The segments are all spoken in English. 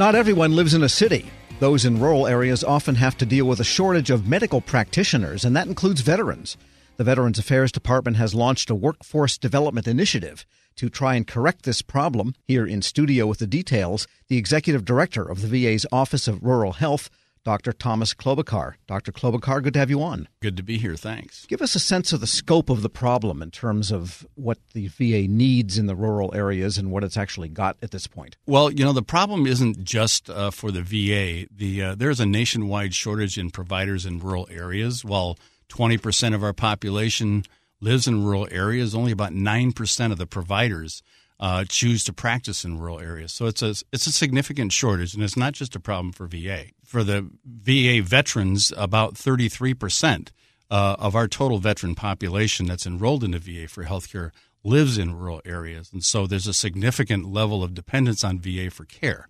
Not everyone lives in a city. Those in rural areas often have to deal with a shortage of medical practitioners, and that includes veterans. The Veterans Affairs Department has launched a workforce development initiative to try and correct this problem. Here in studio with the details, the executive director of the VA's Office of Rural Health, Dr. Thomas Klobucar. Dr. Klobucar, good to have you on. Good to be here. Thanks. Give us a sense of the scope of the problem in terms of what the VA needs in the rural areas and what it's actually got at this point. Well, you know, the problem isn't just uh, for the VA. The uh, there's a nationwide shortage in providers in rural areas. While 20% of our population lives in rural areas, only about 9% of the providers uh, choose to practice in rural areas. So it's a it's a significant shortage, and it's not just a problem for VA. For the VA veterans, about 33 percent uh, of our total veteran population that's enrolled in the VA for healthcare lives in rural areas, and so there's a significant level of dependence on VA for care,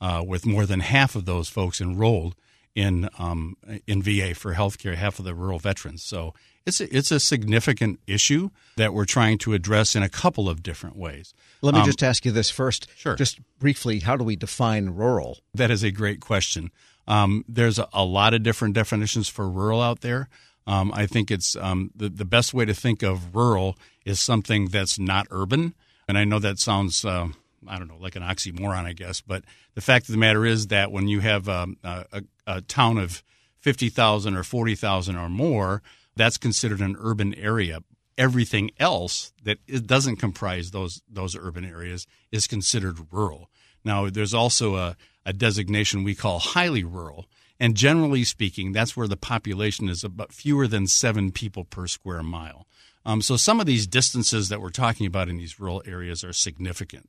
uh, with more than half of those folks enrolled in um, in VA for healthcare, half of the rural veterans. So it's a, it's a significant issue that we're trying to address in a couple of different ways. Let me um, just ask you this first. Sure. Just briefly, how do we define rural? That is a great question. Um, there's a, a, lot of different definitions for rural out there. Um, I think it's um, the, the best way to think of rural is something that's not urban. And I know that sounds, uh, I don't know, like an oxymoron, I guess. But the fact of the matter is that when you have um, a, a town of 50,000 or 40,000 or more, that's considered an urban area. Everything else that doesn't comprise those those urban areas is considered rural. Now, there's also a, a designation we call highly rural, and generally speaking, that's where the population is about fewer than seven people per square mile. Um, so some of these distances that we're talking about in these rural areas are significant.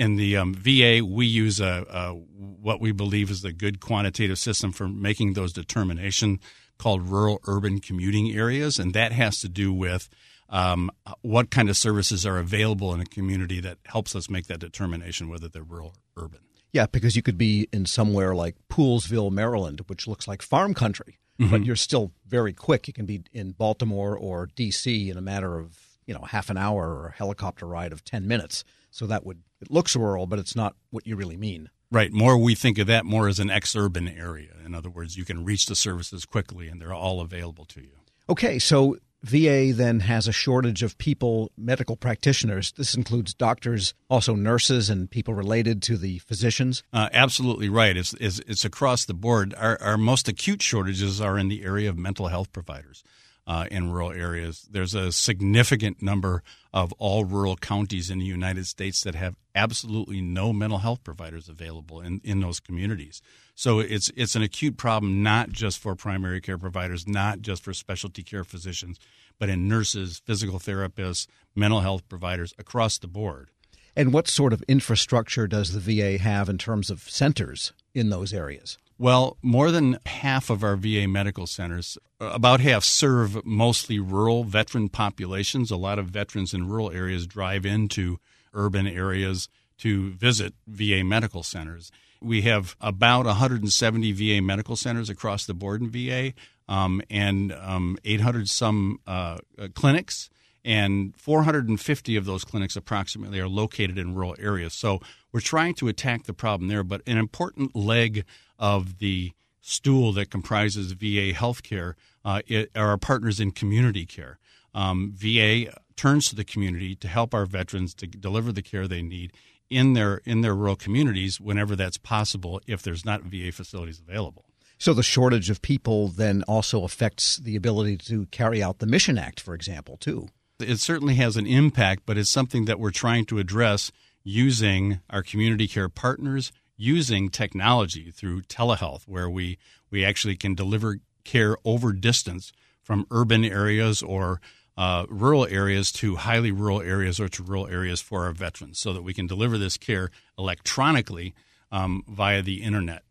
In the um, VA, we use a, a, what we believe is the good quantitative system for making those determination called rural urban commuting areas, and that has to do with um, what kind of services are available in a community that helps us make that determination whether they're rural or urban. Yeah, because you could be in somewhere like Poolesville, Maryland, which looks like farm country, mm-hmm. but you're still very quick. You can be in Baltimore or D.C. in a matter of you know half an hour or a helicopter ride of ten minutes. So that would it looks rural, but it's not what you really mean. Right. More we think of that more as an ex-urban area. In other words, you can reach the services quickly and they're all available to you. Okay, so VA then has a shortage of people, medical practitioners. This includes doctors, also nurses, and people related to the physicians. Uh, absolutely right. It's, it's, it's, across the board. Our, our most acute shortages are in the area of mental health providers uh, in rural areas. There's a significant number of all rural counties in the United States that have absolutely no mental health providers available in, in those communities. So it's it's an acute problem not just for primary care providers, not just for specialty care physicians, but in nurses, physical therapists, mental health providers across the board. And what sort of infrastructure does the VA have in terms of centers in those areas? Well, more than half of our VA medical centers, about half, serve mostly rural veteran populations. A lot of veterans in rural areas drive into urban areas to visit VA medical centers. We have about 170 VA medical centers across the board in VA um, and um, 800 some uh, uh clinics and 450 of those clinics approximately are located in rural areas. So we're trying to attack the problem there. But an important leg of the stool that comprises VA healthcare uh, are our partners in community care. Um, VA turns to the community to help our veterans to deliver the care they need in their in their rural communities whenever that's possible if there's not VA facilities available. So the shortage of people then also affects the ability to carry out the Mission Act, for example, too. It certainly has an impact, but it's something that we're trying to address using our community care partners, using technology through telehealth, where we, we actually can deliver care over distance from urban areas or uh, rural areas to highly rural areas or to rural areas for our veterans so that we can deliver this care electronically um, via the internet.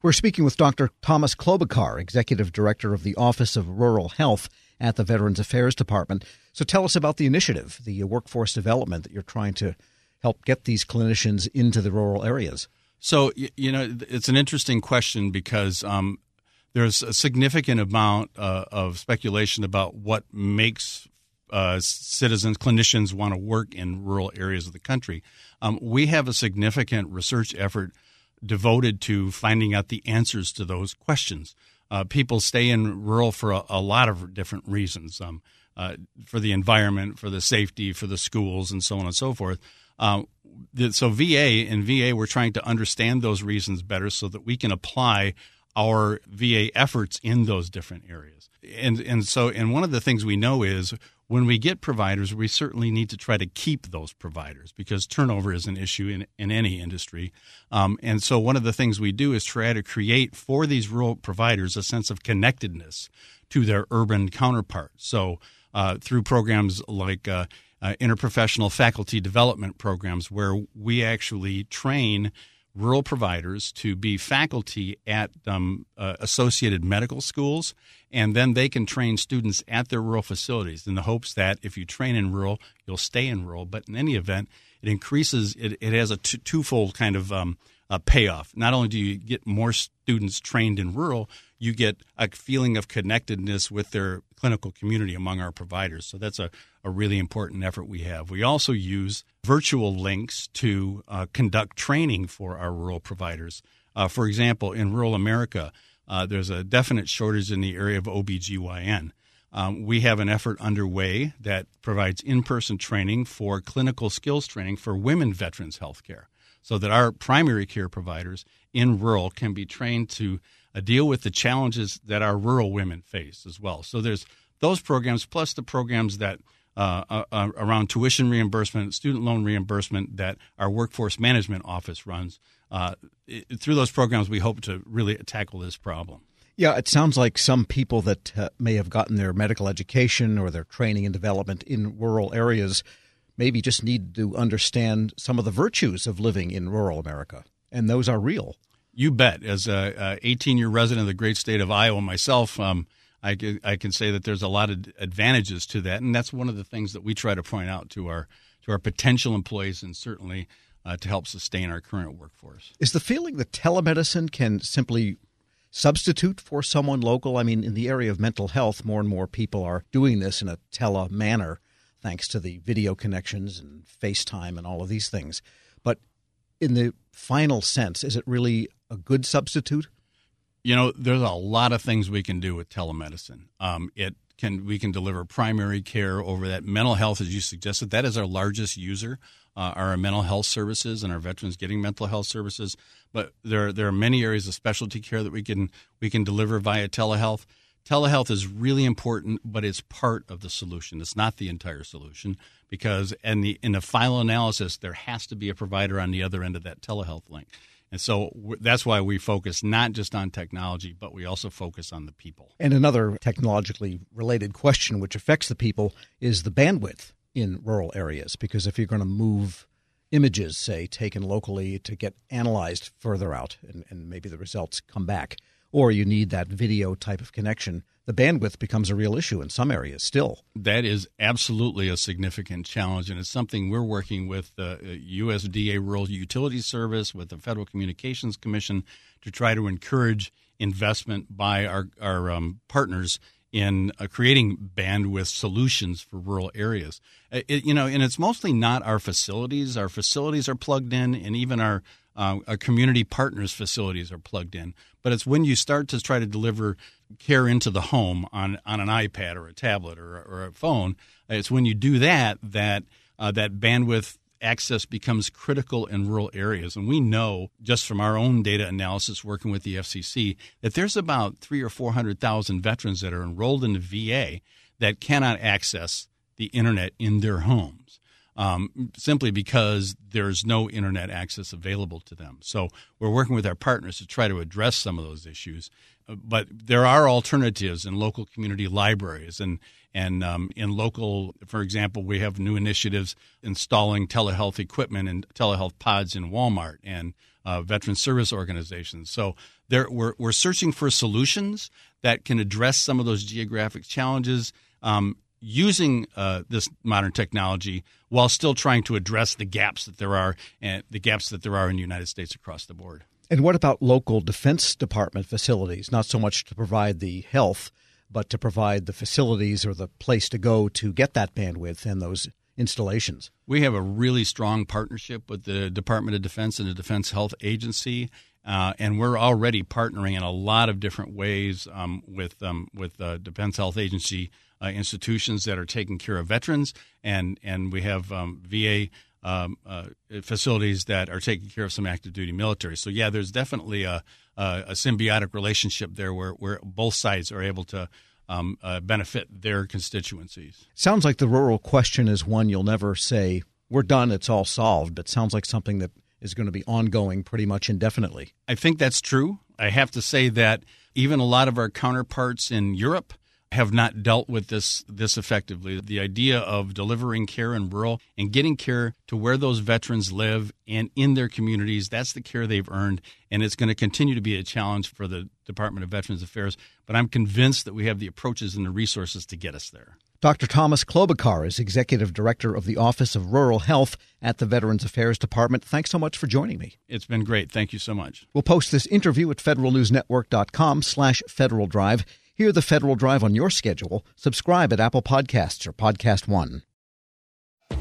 We're speaking with Dr. Thomas Klobucar, Executive Director of the Office of Rural Health at the Veterans Affairs Department. So tell us about the initiative, the workforce development that you're trying to help get these clinicians into the rural areas. So, you know, it's an interesting question because um, there's a significant amount uh, of speculation about what makes uh, citizens, clinicians want to work in rural areas of the country. Um, we have a significant research effort devoted to finding out the answers to those questions. Uh, people stay in rural for a, a lot of different reasons um, uh, for the environment, for the safety, for the schools, and so on and so forth. Uh, so, VA and VA, we're trying to understand those reasons better so that we can apply our VA efforts in those different areas. And and so and one of the things we know is when we get providers, we certainly need to try to keep those providers because turnover is an issue in, in any industry. Um, and so one of the things we do is try to create for these rural providers a sense of connectedness to their urban counterparts. So uh, through programs like uh, uh, interprofessional faculty development programs, where we actually train rural providers to be faculty at um, uh, associated medical schools, and then they can train students at their rural facilities in the hopes that if you train in rural, you'll stay in rural. But in any event, it increases. It, it has a t- twofold kind of um, payoff. Not only do you get more students trained in rural, you get a feeling of connectedness with their clinical community among our providers. So that's a, a really important effort we have. We also use virtual links to uh, conduct training for our rural providers. Uh, for example, in rural America, uh, there's a definite shortage in the area of OBGYN. Um, we have an effort underway that provides in person training for clinical skills training for women veterans healthcare so that our primary care providers in rural can be trained to uh, deal with the challenges that our rural women face as well. So there's those programs plus the programs that uh, uh, uh around tuition reimbursement, student loan reimbursement that our workforce management office runs. Uh, it, through those programs, we hope to really tackle this problem. Yeah, it sounds like some people that uh, may have gotten their medical education or their training and development in rural areas maybe just need to understand some of the virtues of living in rural America, and those are real. You bet. As a 18 year resident of the great state of Iowa myself, um, I, can, I can say that there's a lot of advantages to that, and that's one of the things that we try to point out to our to our potential employees, and certainly uh, to help sustain our current workforce. Is the feeling that telemedicine can simply substitute for someone local? I mean, in the area of mental health, more and more people are doing this in a tele manner thanks to the video connections and FaceTime and all of these things. But in the final sense, is it really a good substitute? You know, there's a lot of things we can do with telemedicine. Um, it can we can deliver primary care over that mental health, as you suggested. That is our largest user, uh, our mental health services and our veterans getting mental health services. But there there are many areas of specialty care that we can we can deliver via telehealth telehealth is really important, but it's part of the solution. It's not the entire solution because in the in the final analysis, there has to be a provider on the other end of that telehealth link. And so that's why we focus not just on technology, but we also focus on the people. And another technologically related question which affects the people is the bandwidth in rural areas. Because if you're going to move images, say, taken locally to get analyzed further out and, and maybe the results come back, or you need that video type of connection, the bandwidth becomes a real issue in some areas still. That is absolutely a significant challenge, and it's something we're working with the USDA Rural Utilities Service, with the Federal Communications Commission, to try to encourage investment by our, our um, partners in uh, creating bandwidth solutions for rural areas. Uh, it, you know, and it's mostly not our facilities. Our facilities are plugged in, and even our uh, community partners facilities are plugged in. But it's when you start to try to deliver care into the home on, on an iPad or a tablet or, or a phone, it's when you do that that uh, that bandwidth access becomes critical in rural areas. And we know just from our own data analysis working with the FCC that there's about three or 400,000 veterans that are enrolled in the VA that cannot access the internet in their homes um, simply because there's no internet access available to them. So we're working with our partners to try to address some of those issues. Uh, but there are alternatives in local community libraries and and um, in local, for example, we have new initiatives installing telehealth equipment and telehealth pods in Walmart and uh, veteran service organizations. So there, we're, we're searching for solutions that can address some of those geographic challenges um, using uh, this modern technology while still trying to address the gaps that there are and the gaps that there are in the United States across the board. And what about local Defense Department facilities? Not so much to provide the health, but to provide the facilities or the place to go to get that bandwidth and those installations. We have a really strong partnership with the Department of Defense and the Defense Health Agency, Uh, and we're already partnering in a lot of different ways um, with um, with uh, Defense Health Agency uh, institutions that are taking care of veterans, and and we have um, VA um, uh, facilities that are taking care of some active duty military. So yeah, there's definitely a, a, a symbiotic relationship there where where both sides are able to. Um, uh, benefit their constituencies. Sounds like the rural question is one you'll never say we're done, it's all solved, but sounds like something that is going to be ongoing pretty much indefinitely. I think that's true. I have to say that even a lot of our counterparts in Europe have not dealt with this this effectively. The idea of delivering care in rural and getting care to where those veterans live and in their communities, that's the care they've earned and it's going to continue to be a challenge for the Department of Veterans Affairs, but I'm convinced that we have the approaches and the resources to get us there. Dr. Thomas Klobucar is Executive Director of the Office of Rural Health at the Veterans Affairs Department. Thanks so much for joining me. It's been great. Thank you so much. We'll post this interview at federalnewsnetwork.com slash Federal Drive. Hear the Federal Drive on your schedule. Subscribe at Apple Podcasts or Podcast One.